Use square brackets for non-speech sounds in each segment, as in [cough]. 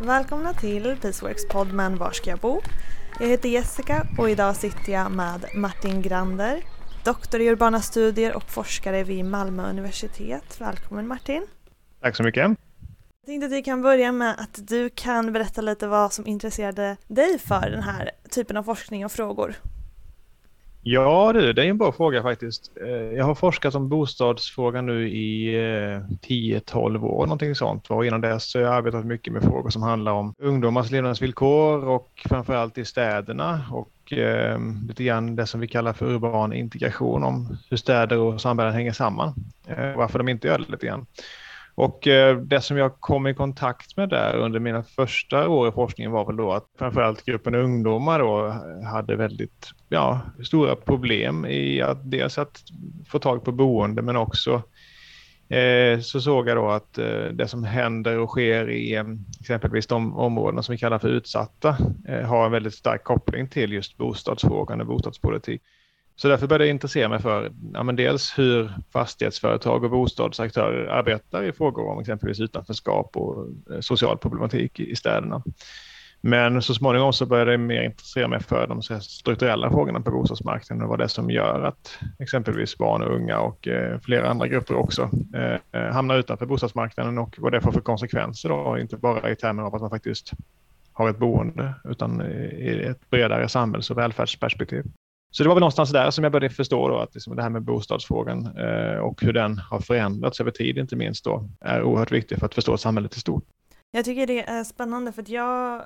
Välkomna till Peaceworks podd Men var ska jag bo? Jag heter Jessica och idag sitter jag med Martin Grander, doktor i urbana studier och forskare vid Malmö universitet. Välkommen Martin! Tack så mycket! Jag tänkte att vi kan börja med att du kan berätta lite vad som intresserade dig för den här typen av forskning och frågor. Ja du, det är en bra fråga faktiskt. Eh, jag har forskat om bostadsfrågan nu i eh, 10-12 år, någonting sånt. Och innan dess har jag arbetat mycket med frågor som handlar om ungdomars levnadsvillkor och framförallt i städerna och eh, lite grann det som vi kallar för urban integration, om hur städer och samhällen hänger samman. Eh, varför de inte gör det lite grann. Och eh, det som jag kom i kontakt med där under mina första år i forskningen var väl då att framförallt gruppen ungdomar då hade väldigt ja, stora problem i att dels att få tag på boende men också eh, så såg jag då att eh, det som händer och sker i eh, exempelvis de områden som vi kallar för utsatta eh, har en väldigt stark koppling till just bostadsfrågan och bostadspolitik. Så därför började jag intressera mig för ja, men dels hur fastighetsföretag och bostadsaktörer arbetar i frågor om exempelvis utanförskap och eh, social problematik i städerna. Men så småningom så började jag mer intressera mig för de strukturella frågorna på bostadsmarknaden och vad det är som gör att exempelvis barn och unga och eh, flera andra grupper också eh, hamnar utanför bostadsmarknaden och vad det får för konsekvenser då, inte bara i termer av att man faktiskt har ett boende utan i ett bredare samhälls och välfärdsperspektiv. Så det var väl någonstans där som jag började förstå då att liksom det här med bostadsfrågan eh, och hur den har förändrats över tid inte minst då är oerhört viktigt för att förstå samhället i stort. Jag tycker det är spännande för att jag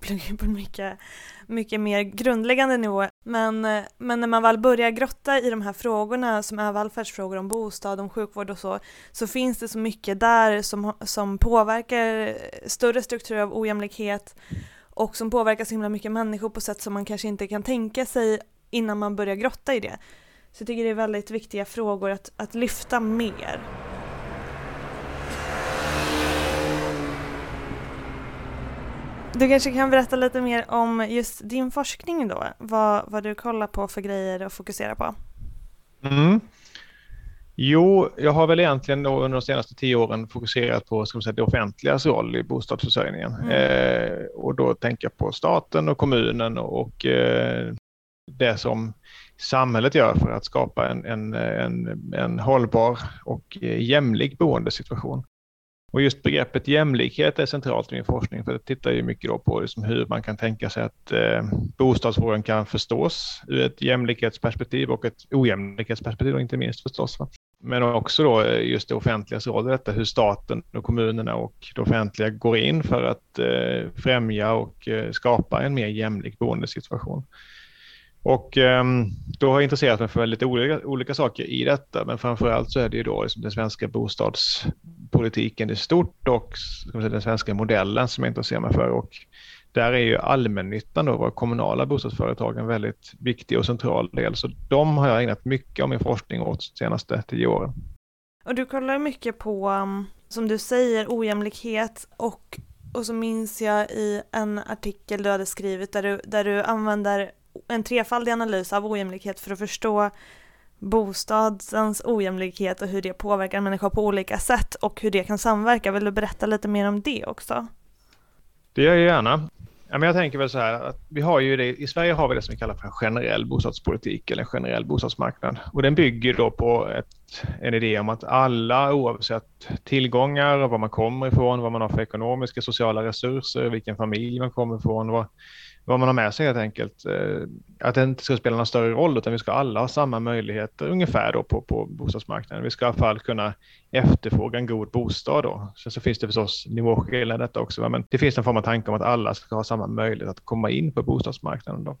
pluggar på en mycket, mycket mer grundläggande nivå. Men, men när man väl börjar grotta i de här frågorna som är välfärdsfrågor om bostad, om sjukvård och så, så finns det så mycket där som, som påverkar större strukturer av ojämlikhet och som påverkar så himla mycket människor på sätt som man kanske inte kan tänka sig innan man börjar grotta i det. Så jag tycker det är väldigt viktiga frågor att, att lyfta mer. Du kanske kan berätta lite mer om just din forskning då, vad, vad du kollar på för grejer och fokuserar på? Mm. Jo, jag har väl egentligen under de senaste tio åren fokuserat på ska man säga, det offentligas roll i bostadsförsörjningen. Mm. Eh, och då tänker jag på staten och kommunen och eh, det som samhället gör för att skapa en, en, en, en hållbar och eh, jämlik boendesituation. Och just begreppet jämlikhet är centralt i min forskning för det tittar ju mycket då på liksom hur man kan tänka sig att eh, bostadsfrågan kan förstås ur ett jämlikhetsperspektiv och ett ojämlikhetsperspektiv inte minst förstås. Va? Men också då eh, just det offentligas roll i detta, hur staten och kommunerna och det offentliga går in för att eh, främja och eh, skapa en mer jämlik boendesituation. Och um, då har jag intresserat mig för lite olika, olika saker i detta, men framför allt så är det ju då liksom den svenska bostadspolitiken i stort och säga, den svenska modellen som jag intresserar mig för. Och där är ju allmännyttan, då, våra kommunala bostadsföretag, en väldigt viktig och central del. Så de har jag ägnat mycket av min forskning åt de senaste tio åren. Och du kollar mycket på, ehm, som du säger, ojämlikhet och, och så minns jag i en artikel du hade skrivit där du, där du använder en trefaldig analys av ojämlikhet för att förstå bostadens ojämlikhet och hur det påverkar människor på olika sätt och hur det kan samverka. Vill du berätta lite mer om det också? Det gör jag gärna. Ja, men jag tänker väl så här att vi har ju det, i Sverige har vi det som vi kallar för en generell bostadspolitik eller en generell bostadsmarknad. Och den bygger då på ett, en idé om att alla oavsett tillgångar, var man kommer ifrån, vad man har för ekonomiska, sociala resurser, vilken familj man kommer ifrån, vad, vad man har med sig helt enkelt. Eh, att det inte ska spela någon större roll utan vi ska alla ha samma möjligheter ungefär då på, på bostadsmarknaden. Vi ska i alla fall kunna efterfråga en god bostad då. Sen så finns det förstås nivåskillnader i detta också, men det finns en form av tanke om att alla ska ha samma möjlighet att komma in på bostadsmarknaden då.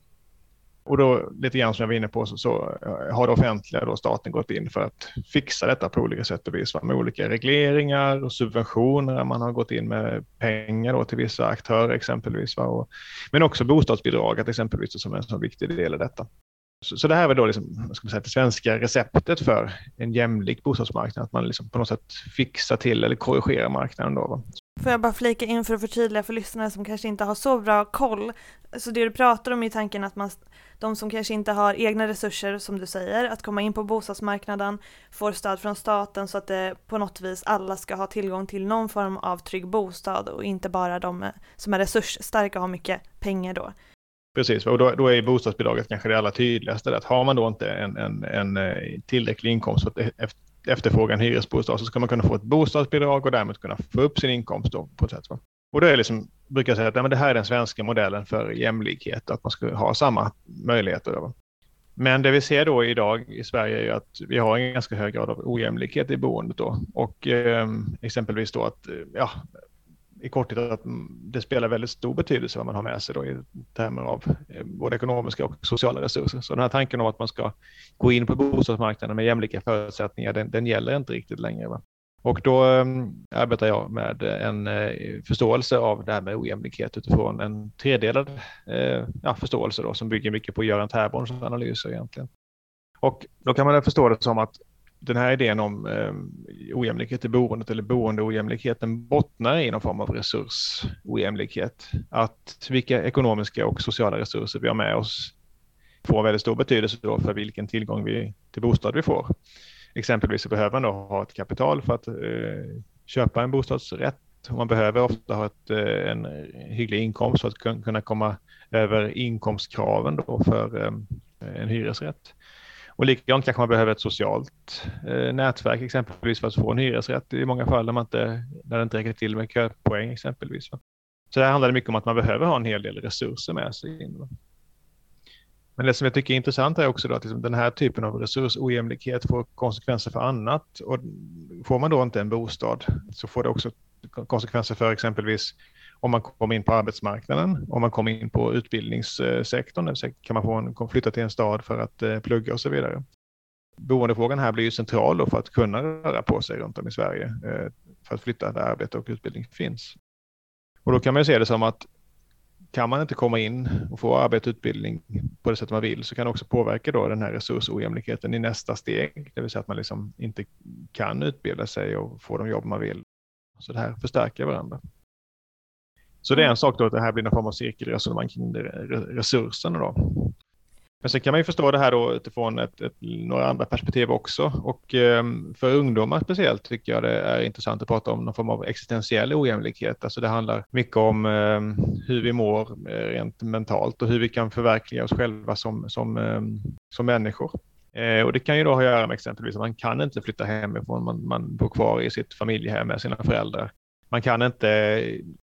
Och då lite grann som jag var inne på så, så eh, har det offentliga, då staten, gått in för att fixa detta på olika sätt och vis. Va? Med olika regleringar och subventioner. Man har gått in med pengar då till vissa aktörer exempelvis. Va? Och, men också bostadsbidraget exempelvis som en så viktig del i detta. Så, så det här är då liksom, ska man säga, det svenska receptet för en jämlik bostadsmarknad. Att man liksom på något sätt fixar till eller korrigerar marknaden. Då, va? Får jag bara flika in för att förtydliga för lyssnare som kanske inte har så bra koll. Så det du pratar om är tanken att man de som kanske inte har egna resurser som du säger att komma in på bostadsmarknaden får stöd från staten så att det på något vis alla ska ha tillgång till någon form av trygg bostad och inte bara de eh, som är resursstarka och har mycket pengar då. Precis, och då, då är bostadsbidraget kanske det allra tydligaste. Att har man då inte en, en, en eh, tillräcklig inkomst för att e-, efterfråga en hyresbostad så ska man kunna få ett bostadsbidrag och därmed kunna få upp sin inkomst då på ett sätt. Va? Och då är liksom, brukar jag säga att ja, men det här är den svenska modellen för jämlikhet, att man ska ha samma möjligheter. Då. Men det vi ser då idag i Sverige är att vi har en ganska hög grad av ojämlikhet i boendet då. Och eh, exempelvis då att ja, i korthet att det spelar väldigt stor betydelse vad man har med sig då i termer av eh, både ekonomiska och sociala resurser. Så den här tanken om att man ska gå in på bostadsmarknaden med jämlika förutsättningar, den, den gäller inte riktigt längre. Va? Och då ehm, arbetar jag med en eh, förståelse av det här med ojämlikhet utifrån en tredelad eh, ja, förståelse då, som bygger mycket på Göran Therborns analyser egentligen. Och då kan man förstå det som att den här idén om eh, ojämlikhet i boendet eller boendeojämlikheten bottnar i någon form av resursojämlikhet. Att vilka ekonomiska och sociala resurser vi har med oss får väldigt stor betydelse då för vilken tillgång vi, till bostad vi får. Exempelvis så behöver man då ha ett kapital för att eh, köpa en bostadsrätt. Man behöver ofta ha ett, eh, en hygglig inkomst för att kunna komma över inkomstkraven då för eh, en hyresrätt. Och likadant kanske man behöver ett socialt eh, nätverk exempelvis för att få en hyresrätt i många fall där, man inte, där det inte räcker till med köpoäng exempelvis. Så det handlar mycket om att man behöver ha en hel del resurser med sig. In. Men det som jag tycker är intressant är också då att liksom den här typen av resursojämlikhet får konsekvenser för annat. Och får man då inte en bostad så får det också konsekvenser för exempelvis om man kommer in på arbetsmarknaden, om man kommer in på utbildningssektorn, kan man få en, flytta till en stad för att eh, plugga och så vidare. Boendefrågan här blir ju central för att kunna röra på sig runt om i Sverige, eh, för att flytta där arbete och utbildning finns. Och då kan man ju se det som att kan man inte komma in och få arbete och utbildning på det sätt man vill så kan det också påverka då den här resursojämlikheten i nästa steg, det vill säga att man liksom inte kan utbilda sig och få de jobb man vill. Så det här förstärker varandra. Så det är en sak då att det här blir någon form av cirkelresonemang kring resurserna då. Men sen kan man ju förstå det här då utifrån ett, ett, några andra perspektiv också. Och eh, för ungdomar speciellt tycker jag det är intressant att prata om någon form av existentiell ojämlikhet. Alltså det handlar mycket om eh, hur vi mår eh, rent mentalt och hur vi kan förverkliga oss själva som, som, eh, som människor. Eh, och det kan ju då ha att göra med exempelvis att man kan inte flytta hemifrån, man, man bor kvar i sitt familjehem med sina föräldrar. Man kan inte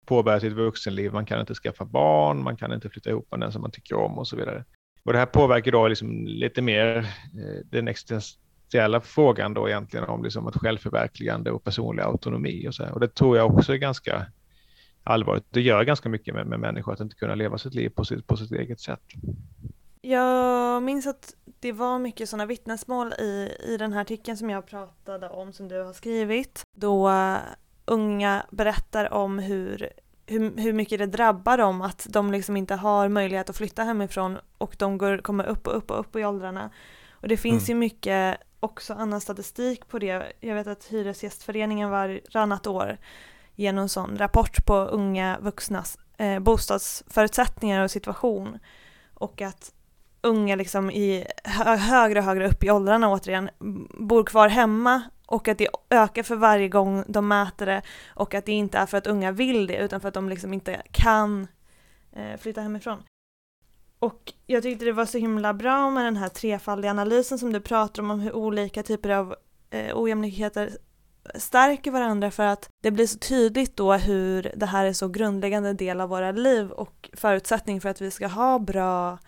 påbörja sitt vuxenliv, man kan inte skaffa barn, man kan inte flytta ihop med den som man tycker om och så vidare. Och det här påverkar då liksom lite mer eh, den existentiella frågan då egentligen om liksom ett självförverkligande och personlig autonomi och så här. Och det tror jag också är ganska allvarligt. Det gör ganska mycket med, med människor att inte kunna leva sitt liv på sitt, på sitt eget sätt. Jag minns att det var mycket sådana vittnesmål i, i den här artikeln som jag pratade om som du har skrivit. Då unga berättar om hur, hur, hur mycket det drabbar dem att de liksom inte har möjlighet att flytta hemifrån och de går, kommer upp och upp och upp i åldrarna. Och det finns mm. ju mycket också annan statistik på det. Jag vet att Hyresgästföreningen varannat år ger någon sån rapport på unga vuxnas eh, bostadsförutsättningar och situation. Och att unga liksom i högre och högre upp i åldrarna återigen bor kvar hemma och att det ökar för varje gång de mäter det och att det inte är för att unga vill det utan för att de liksom inte kan eh, flytta hemifrån. Och jag tyckte det var så himla bra med den här trefaldiga analysen som du pratar om, om hur olika typer av eh, ojämlikheter stärker varandra för att det blir så tydligt då hur det här är så grundläggande del av våra liv och förutsättning för att vi ska ha bra,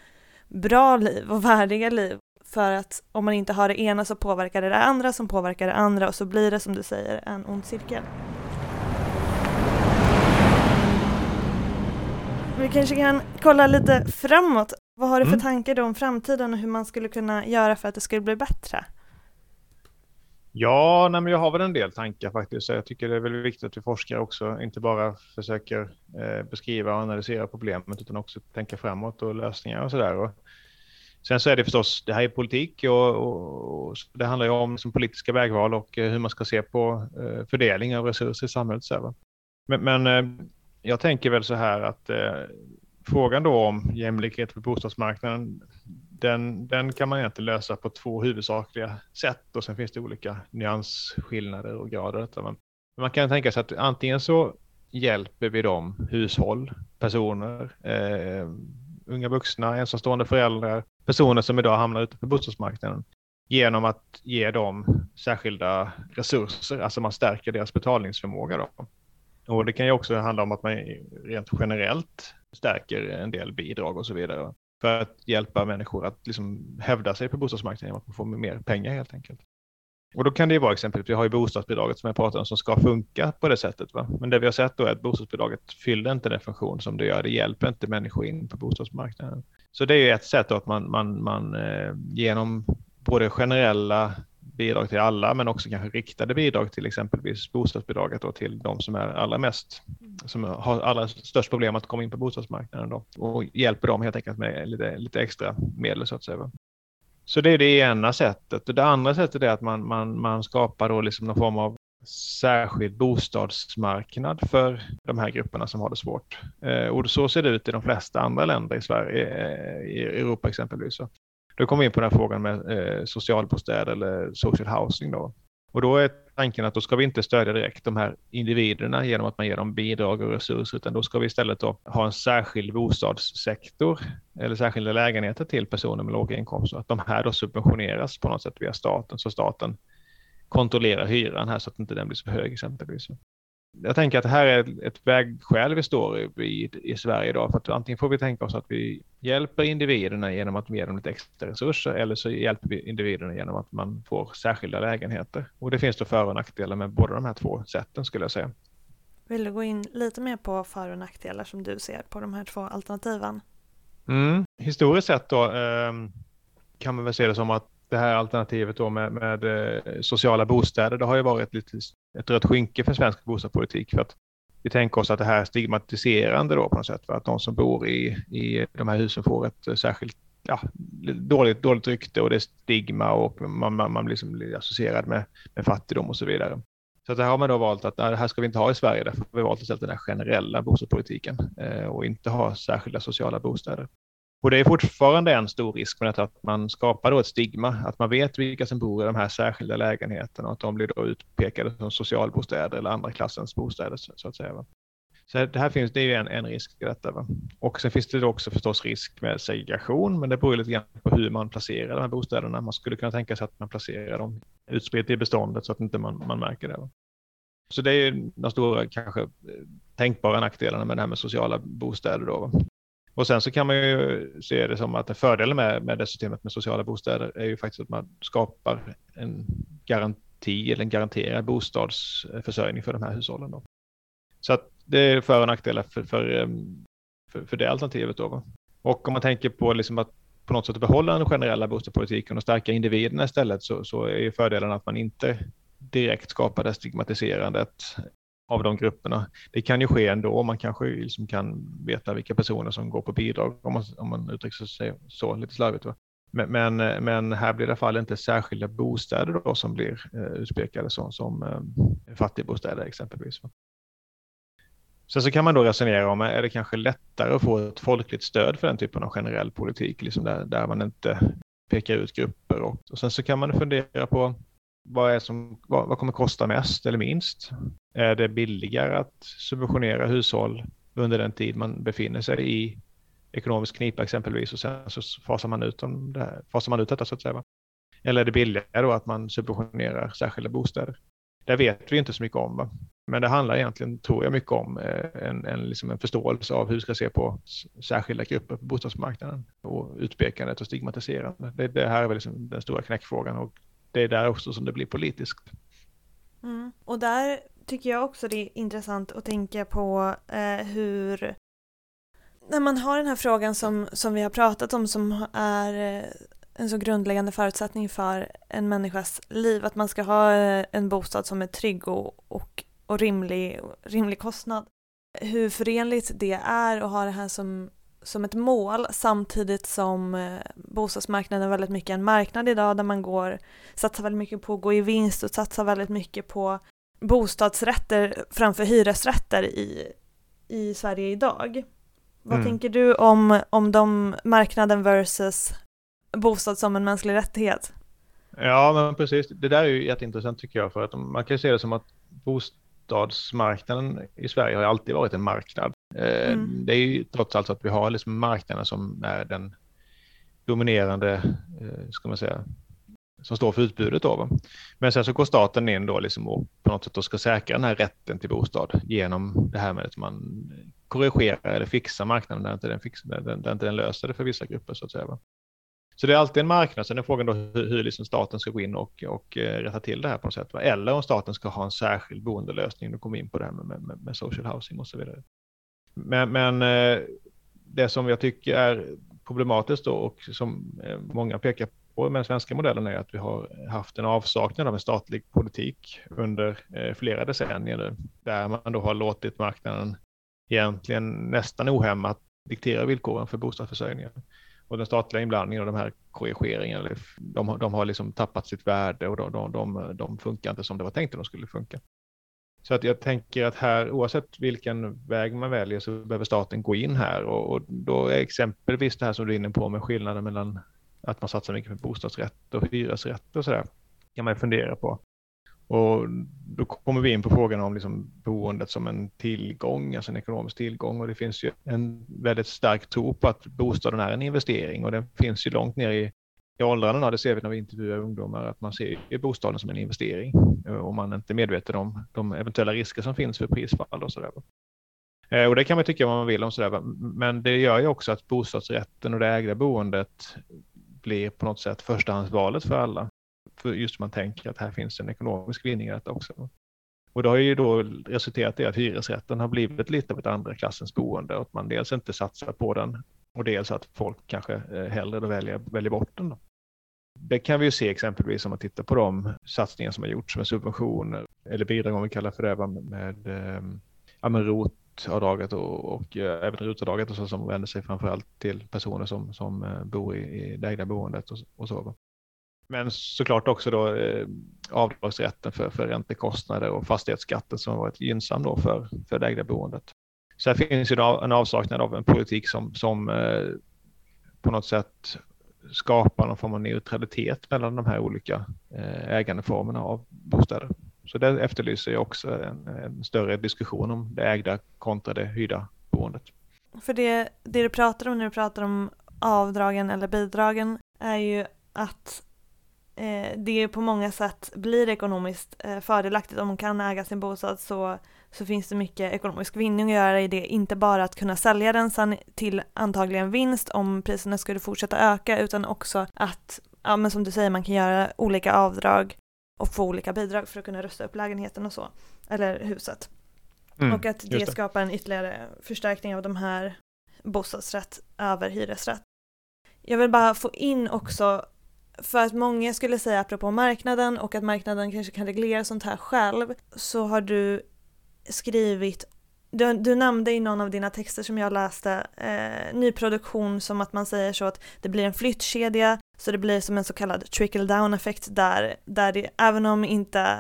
bra liv och [laughs] värdiga liv. För att om man inte har det ena så påverkar det det andra som påverkar det andra och så blir det som du säger en ond cirkel. Vi kanske kan kolla lite framåt. Vad har du för mm. tankar då om framtiden och hur man skulle kunna göra för att det skulle bli bättre? Ja, nej, men jag har väl en del tankar faktiskt. Jag tycker det är väldigt viktigt att vi forskar också, inte bara försöker eh, beskriva och analysera problemet utan också tänka framåt och lösningar och sådär. Sen så är det förstås, det här är politik och, och, och det handlar ju om liksom politiska vägval och eh, hur man ska se på eh, fördelning av resurser i samhället. Så men, men eh, jag tänker väl så här att eh, frågan då om jämlikhet på bostadsmarknaden, den, den kan man egentligen lösa på två huvudsakliga sätt och sen finns det olika nyansskillnader och grader. Men man kan tänka sig att antingen så hjälper vi de hushåll, personer, eh, unga vuxna, ensamstående föräldrar, personer som idag hamnar ute på bostadsmarknaden genom att ge dem särskilda resurser, alltså man stärker deras betalningsförmåga. Då. Och det kan ju också handla om att man rent generellt stärker en del bidrag och så vidare för att hjälpa människor att liksom hävda sig på bostadsmarknaden genom att man får mer pengar helt enkelt. Och då kan det ju vara exempelvis, vi har ju bostadsbidraget som jag pratade om som ska funka på det sättet. Va? Men det vi har sett då är att bostadsbidraget fyller inte den funktion som det gör. Det hjälper inte människor in på bostadsmarknaden. Så det är ju ett sätt att man, man, man eh, genom både generella bidrag till alla men också kanske riktade bidrag till exempelvis bostadsbidraget då till de som är allra mest som har allra störst problem att komma in på bostadsmarknaden då och hjälper dem helt enkelt med lite, lite extra medel så att säga. Så det är det ena sättet. Och det andra sättet är att man, man, man skapar då liksom någon form av särskild bostadsmarknad för de här grupperna som har det svårt. Eh, och så ser det ut i de flesta andra länder i Sverige, eh, i Europa exempelvis. Då kommer vi in på den här frågan med eh, socialbostäder eller social housing. Då. Och då är tanken att då ska vi inte stödja direkt de här individerna genom att man ger dem bidrag och resurser, utan då ska vi istället då ha en särskild bostadssektor eller särskilda lägenheter till personer med låga inkomster. Att de här då subventioneras på något sätt via staten, så staten kontrollerar hyran här så att inte den blir så hög exempelvis jag tänker att det här är ett vägskäl vi står i, i Sverige idag. För att antingen får vi tänka oss att vi hjälper individerna genom att ge dem lite extra resurser eller så hjälper vi individerna genom att man får särskilda lägenheter. Och det finns då för och nackdelar med båda de här två sätten skulle jag säga. Vill du gå in lite mer på för och nackdelar som du ser på de här två alternativen? Mm. Historiskt sett då eh, kan man väl se det som att det här alternativet då med, med eh, sociala bostäder, det har ju varit lite ett rött skynke för svensk bostadspolitik. För att vi tänker oss att det här är stigmatiserande då på något sätt. För att de som bor i, i de här husen får ett eh, särskilt ja, dåligt, dåligt rykte och det är stigma och man, man, man liksom blir associerad med, med fattigdom och så vidare. Så där har man då valt att nej, det här ska vi inte ha i Sverige, därför har vi valt istället den här generella bostadspolitiken eh, och inte ha särskilda sociala bostäder. Och det är fortfarande en stor risk med detta att man skapar då ett stigma, att man vet vilka som bor i de här särskilda lägenheterna och att de blir då utpekade som socialbostäder eller andra klassens bostäder så att säga. Va? Så det här finns, det är ju en, en risk i detta. Va? Och sen finns det också förstås risk med segregation, men det beror lite grann på hur man placerar de här bostäderna. Man skulle kunna tänka sig att man placerar dem utspritt i beståndet så att inte man, man märker det. Va? Så det är ju de stora kanske eh, tänkbara nackdelarna med det här med sociala bostäder. Då. Och sen så kan man ju se det som att en fördel med, med det systemet med sociala bostäder är ju faktiskt att man skapar en garanti eller en garanterad bostadsförsörjning för de här hushållen. Då. Så att det är för och nackdelar för, för, ehm, för, för det alternativet. Då. Och om man tänker på liksom att på något sätt behålla den generella bostadspolitiken och stärka individerna istället så, så är ju fördelen att man inte direkt skapar det stigmatiserandet av de grupperna. Det kan ju ske ändå. Man kanske liksom kan veta vilka personer som går på bidrag om man, om man uttrycker sig så lite slarvigt. Va? Men, men, men, här blir det i alla fall inte särskilda bostäder då som blir eh, utpekade som, som eh, fattigbostäder exempelvis. Va? Sen så kan man då resonera om, är det kanske lättare att få ett folkligt stöd för den typen av generell politik, liksom där, där man inte pekar ut grupper. Och, och sen så kan man fundera på vad, är som, vad, vad kommer kosta mest eller minst? Är det billigare att subventionera hushåll under den tid man befinner sig i ekonomisk knipa exempelvis och sen så fasar man ut, om det fasar man ut detta så att säga. Eller är det billigare då att man subventionerar särskilda bostäder? Det vet vi inte så mycket om. Va? Men det handlar egentligen, tror jag, mycket om eh, en, en, liksom en förståelse av hur vi ska se på särskilda grupper på bostadsmarknaden och utpekandet och stigmatiserandet. Det, det här är väl liksom den stora knäckfrågan och det är där också som det blir politiskt. Mm. Och där tycker jag också det är intressant att tänka på eh, hur när man har den här frågan som, som vi har pratat om som är eh, en så grundläggande förutsättning för en människas liv, att man ska ha eh, en bostad som är trygg och, och, och rimlig, rimlig kostnad. Hur förenligt det är att ha det här som som ett mål samtidigt som eh, bostadsmarknaden är väldigt mycket en marknad idag där man går, satsar väldigt mycket på att gå i vinst och satsar väldigt mycket på bostadsrätter framför hyresrätter i, i Sverige idag. Vad Mm. tänker du om, om de marknaden versus bostad som en mänsklig rättighet? Ja, men precis. Det där är ju jätteintressant tycker jag för att man kan se det som att bostadsmarknaden i Sverige har alltid varit en marknad. Eh, Mm. Det är ju trots allt så att vi har liksom marknaden som är den dominerande, eh, ska man säga, som står för utbudet då. Men sen så går staten in då liksom och på något sätt då ska säkra den här rätten till bostad genom det här med att man korrigerar eller fixar marknaden där inte den, fix, där, där, inte den löser det för vissa grupper så att säga. Va? Så det är alltid en marknad. Sen är frågan då hur, hur liksom staten ska gå in och, och eh, rätta till det här på något sätt. Va? Eller om staten ska ha en särskild boendelösning. Du kommer in på det här med, med, med social housing och så vidare. Men, men eh, det som jag tycker är problematiskt då och som eh, många pekar på med den svenska modellen är att vi har haft en avsaknad av en statlig politik under eh, flera decennier nu. Där man då har låtit marknaden egentligen nästan ohämmat diktera villkoren för bostadsförsörjningen. Och den statliga inblandningen och de här korrigeringarna, de, har- de har liksom tappat sitt värde och de, de, de, de funkar inte som det var tänkt att de skulle funka. Så att jag tänker att här, oavsett vilken väg man väljer så behöver staten gå in här och, och då är exempelvis det här som du är inne på med skillnaden mellan att man satsar mycket på bostadsrätt och hyresrätt och sådär kan man ju fundera på. Och då kommer vi in på frågan om liksom boendet som en tillgång, alltså en ekonomisk tillgång. Och det finns ju en väldigt stark tro på att bostaden är en investering och den finns ju långt ner i, i åldrarna. Det ser vi när vi intervjuar ungdomar att man ser ju bostaden som en investering eh, och man är inte medveten om de eventuella risker som finns för prisfall och sådär. Eh, och det kan man tycka vad man vill om sådär, men det gör ju också att bostadsrätten och det ägda boendet blir på något sätt förstahandsvalet för alla. För just man tänker att här finns en ekonomisk vinning i detta också. Och det har ju då resulterat i att hyresrätten har blivit lite av ett andra klassens boende och att man dels inte satsar på den och dels att folk kanske eh, hellre då väljer, väljer bort den. Då. Det kan vi ju se exempelvis om man tittar på de satsningar som har gjorts med subventioner eller bidrag om vi kallar för det med ehm, ja, med ROT-avdraget och, och eh, även RUT-avdraget och så, som vänder sig framförallt till personer som, som eh, bor i, i det ägda boendet och, och så. Men såklart också då eh, avdragsrätten för, för räntekostnader och fastighetsskatten som har varit gynnsam då för, för det ägda boendet. Så här finns ju en avsaknad av en politik som, som eh, på något sätt skapa någon form av neutralitet mellan de här olika eh, ägandeformerna av bostäder. Så det efterlyser jag också en, en större diskussion om det ägda kontra det hyrda boendet. För det, det du pratar om när du pratar om avdragen eller bidragen är ju att eh, det på många sätt blir ekonomiskt eh, fördelaktigt om man kan äga sin bostad så, så finns det mycket ekonomisk vinning att göra i det. Inte bara att kunna sälja den sen till antagligen vinst om priserna skulle fortsätta öka utan också att, ja men som du säger, man kan göra olika avdrag och få olika bidrag för att kunna rusta upp lägenheten och så, eller huset. Mm, och att det, det. skapar en ytterligare förstärkning av de här bostadsrätt över hyresrätt. Jag vill bara få in också, för att många skulle säga apropå marknaden och att marknaden kanske kan reglera sånt här själv, så har du skrivit du, du nämnde i någon av dina texter som jag läste eh, nyproduktion som att man säger så att det blir en flyttkedja så det blir som en så kallad trickle down effekt där, där det, även om inte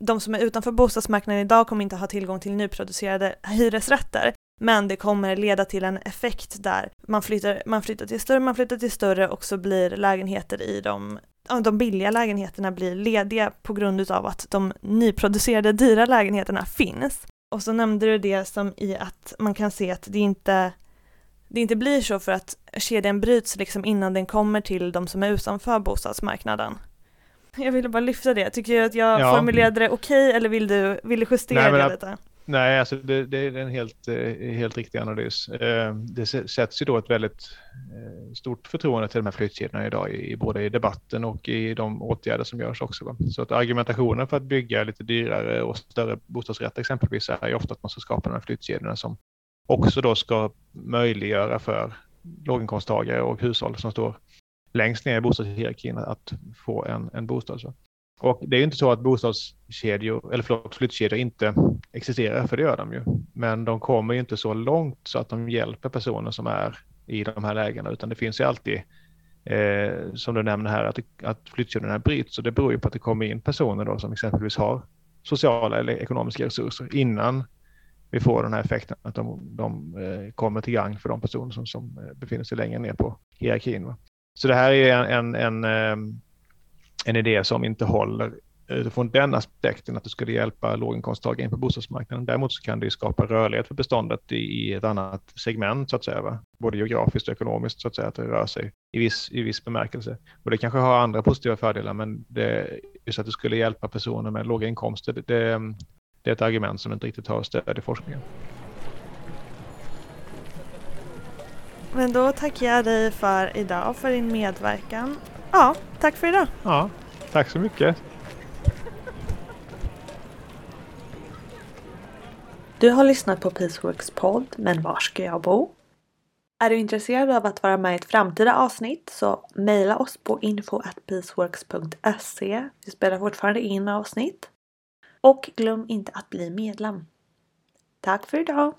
de som är utanför bostadsmarknaden idag kommer inte ha tillgång till nyproducerade hyresrätter men det kommer leda till en effekt där man flyttar, man flyttar till större, man flyttar till större och så blir lägenheter i de, de billiga lägenheterna blir lediga på grund av att de nyproducerade dyra lägenheterna finns. Och så nämnde du det som i att man kan se att det inte, det inte blir så för att kedjan bryts liksom innan den kommer till de som är utanför bostadsmarknaden. Jag ville bara lyfta det. Tycker du att jag Ja. formulerade det okej eller vill du, vill du justera Nej, det lite? Nej, alltså det, det är en helt, eh, helt riktig analys. Eh, det sätts ju då ett väldigt eh, stort förtroende till de här flyttkedjorna idag, i, i både i debatten och i de åtgärder som görs också. Va? Så att argumentationen för att bygga lite dyrare och större bostadsrätter exempelvis är ju ofta att man ska skapa de här flyttkedjorna som också då ska möjliggöra för låginkomsttagare och hushåll som står längst ner i bostadshierarkin att få en, en bostad. Så. Och det är ju inte så att bostadskedjor, eller förlåt, flyttkedjor inte existerar, för det gör de ju. Men de kommer ju inte så långt så att de hjälper personer som är i de här lägena, utan det finns ju alltid, eh, som du nämner här, att, att flyttkedjorna bryts. Och det beror ju på att det kommer in personer då som exempelvis har sociala eller ekonomiska resurser innan vi får den här effekten att de, de eh, kommer till gagn för de personer som, som eh, befinner sig längre ner på hierarkin. Va? Så det här är en, en, en, eh, en idé som inte håller utifrån den aspekten att det skulle hjälpa låginkomsttagare in på bostadsmarknaden. Däremot så kan det ju skapa rörlighet för beståndet i ett annat segment så att säga, va? både geografiskt och ekonomiskt så att säga, att det rör sig i viss, i viss bemärkelse. Och det kanske har andra positiva fördelar, men det, just att det skulle hjälpa personer med låga inkomster, det, det, det är ett argument som inte riktigt har stöd i forskningen. Men då tackar jag dig för idag, för din medverkan. Ja, tack för idag. Ja, tack så mycket. Du har lyssnat på Peaceworks podd Men var ska jag bo? Är du intresserad av att vara med i ett framtida avsnitt så mejla oss på info.peaceworks.se. Vi spelar fortfarande in avsnitt. Och glöm inte att bli medlem. Tack för idag!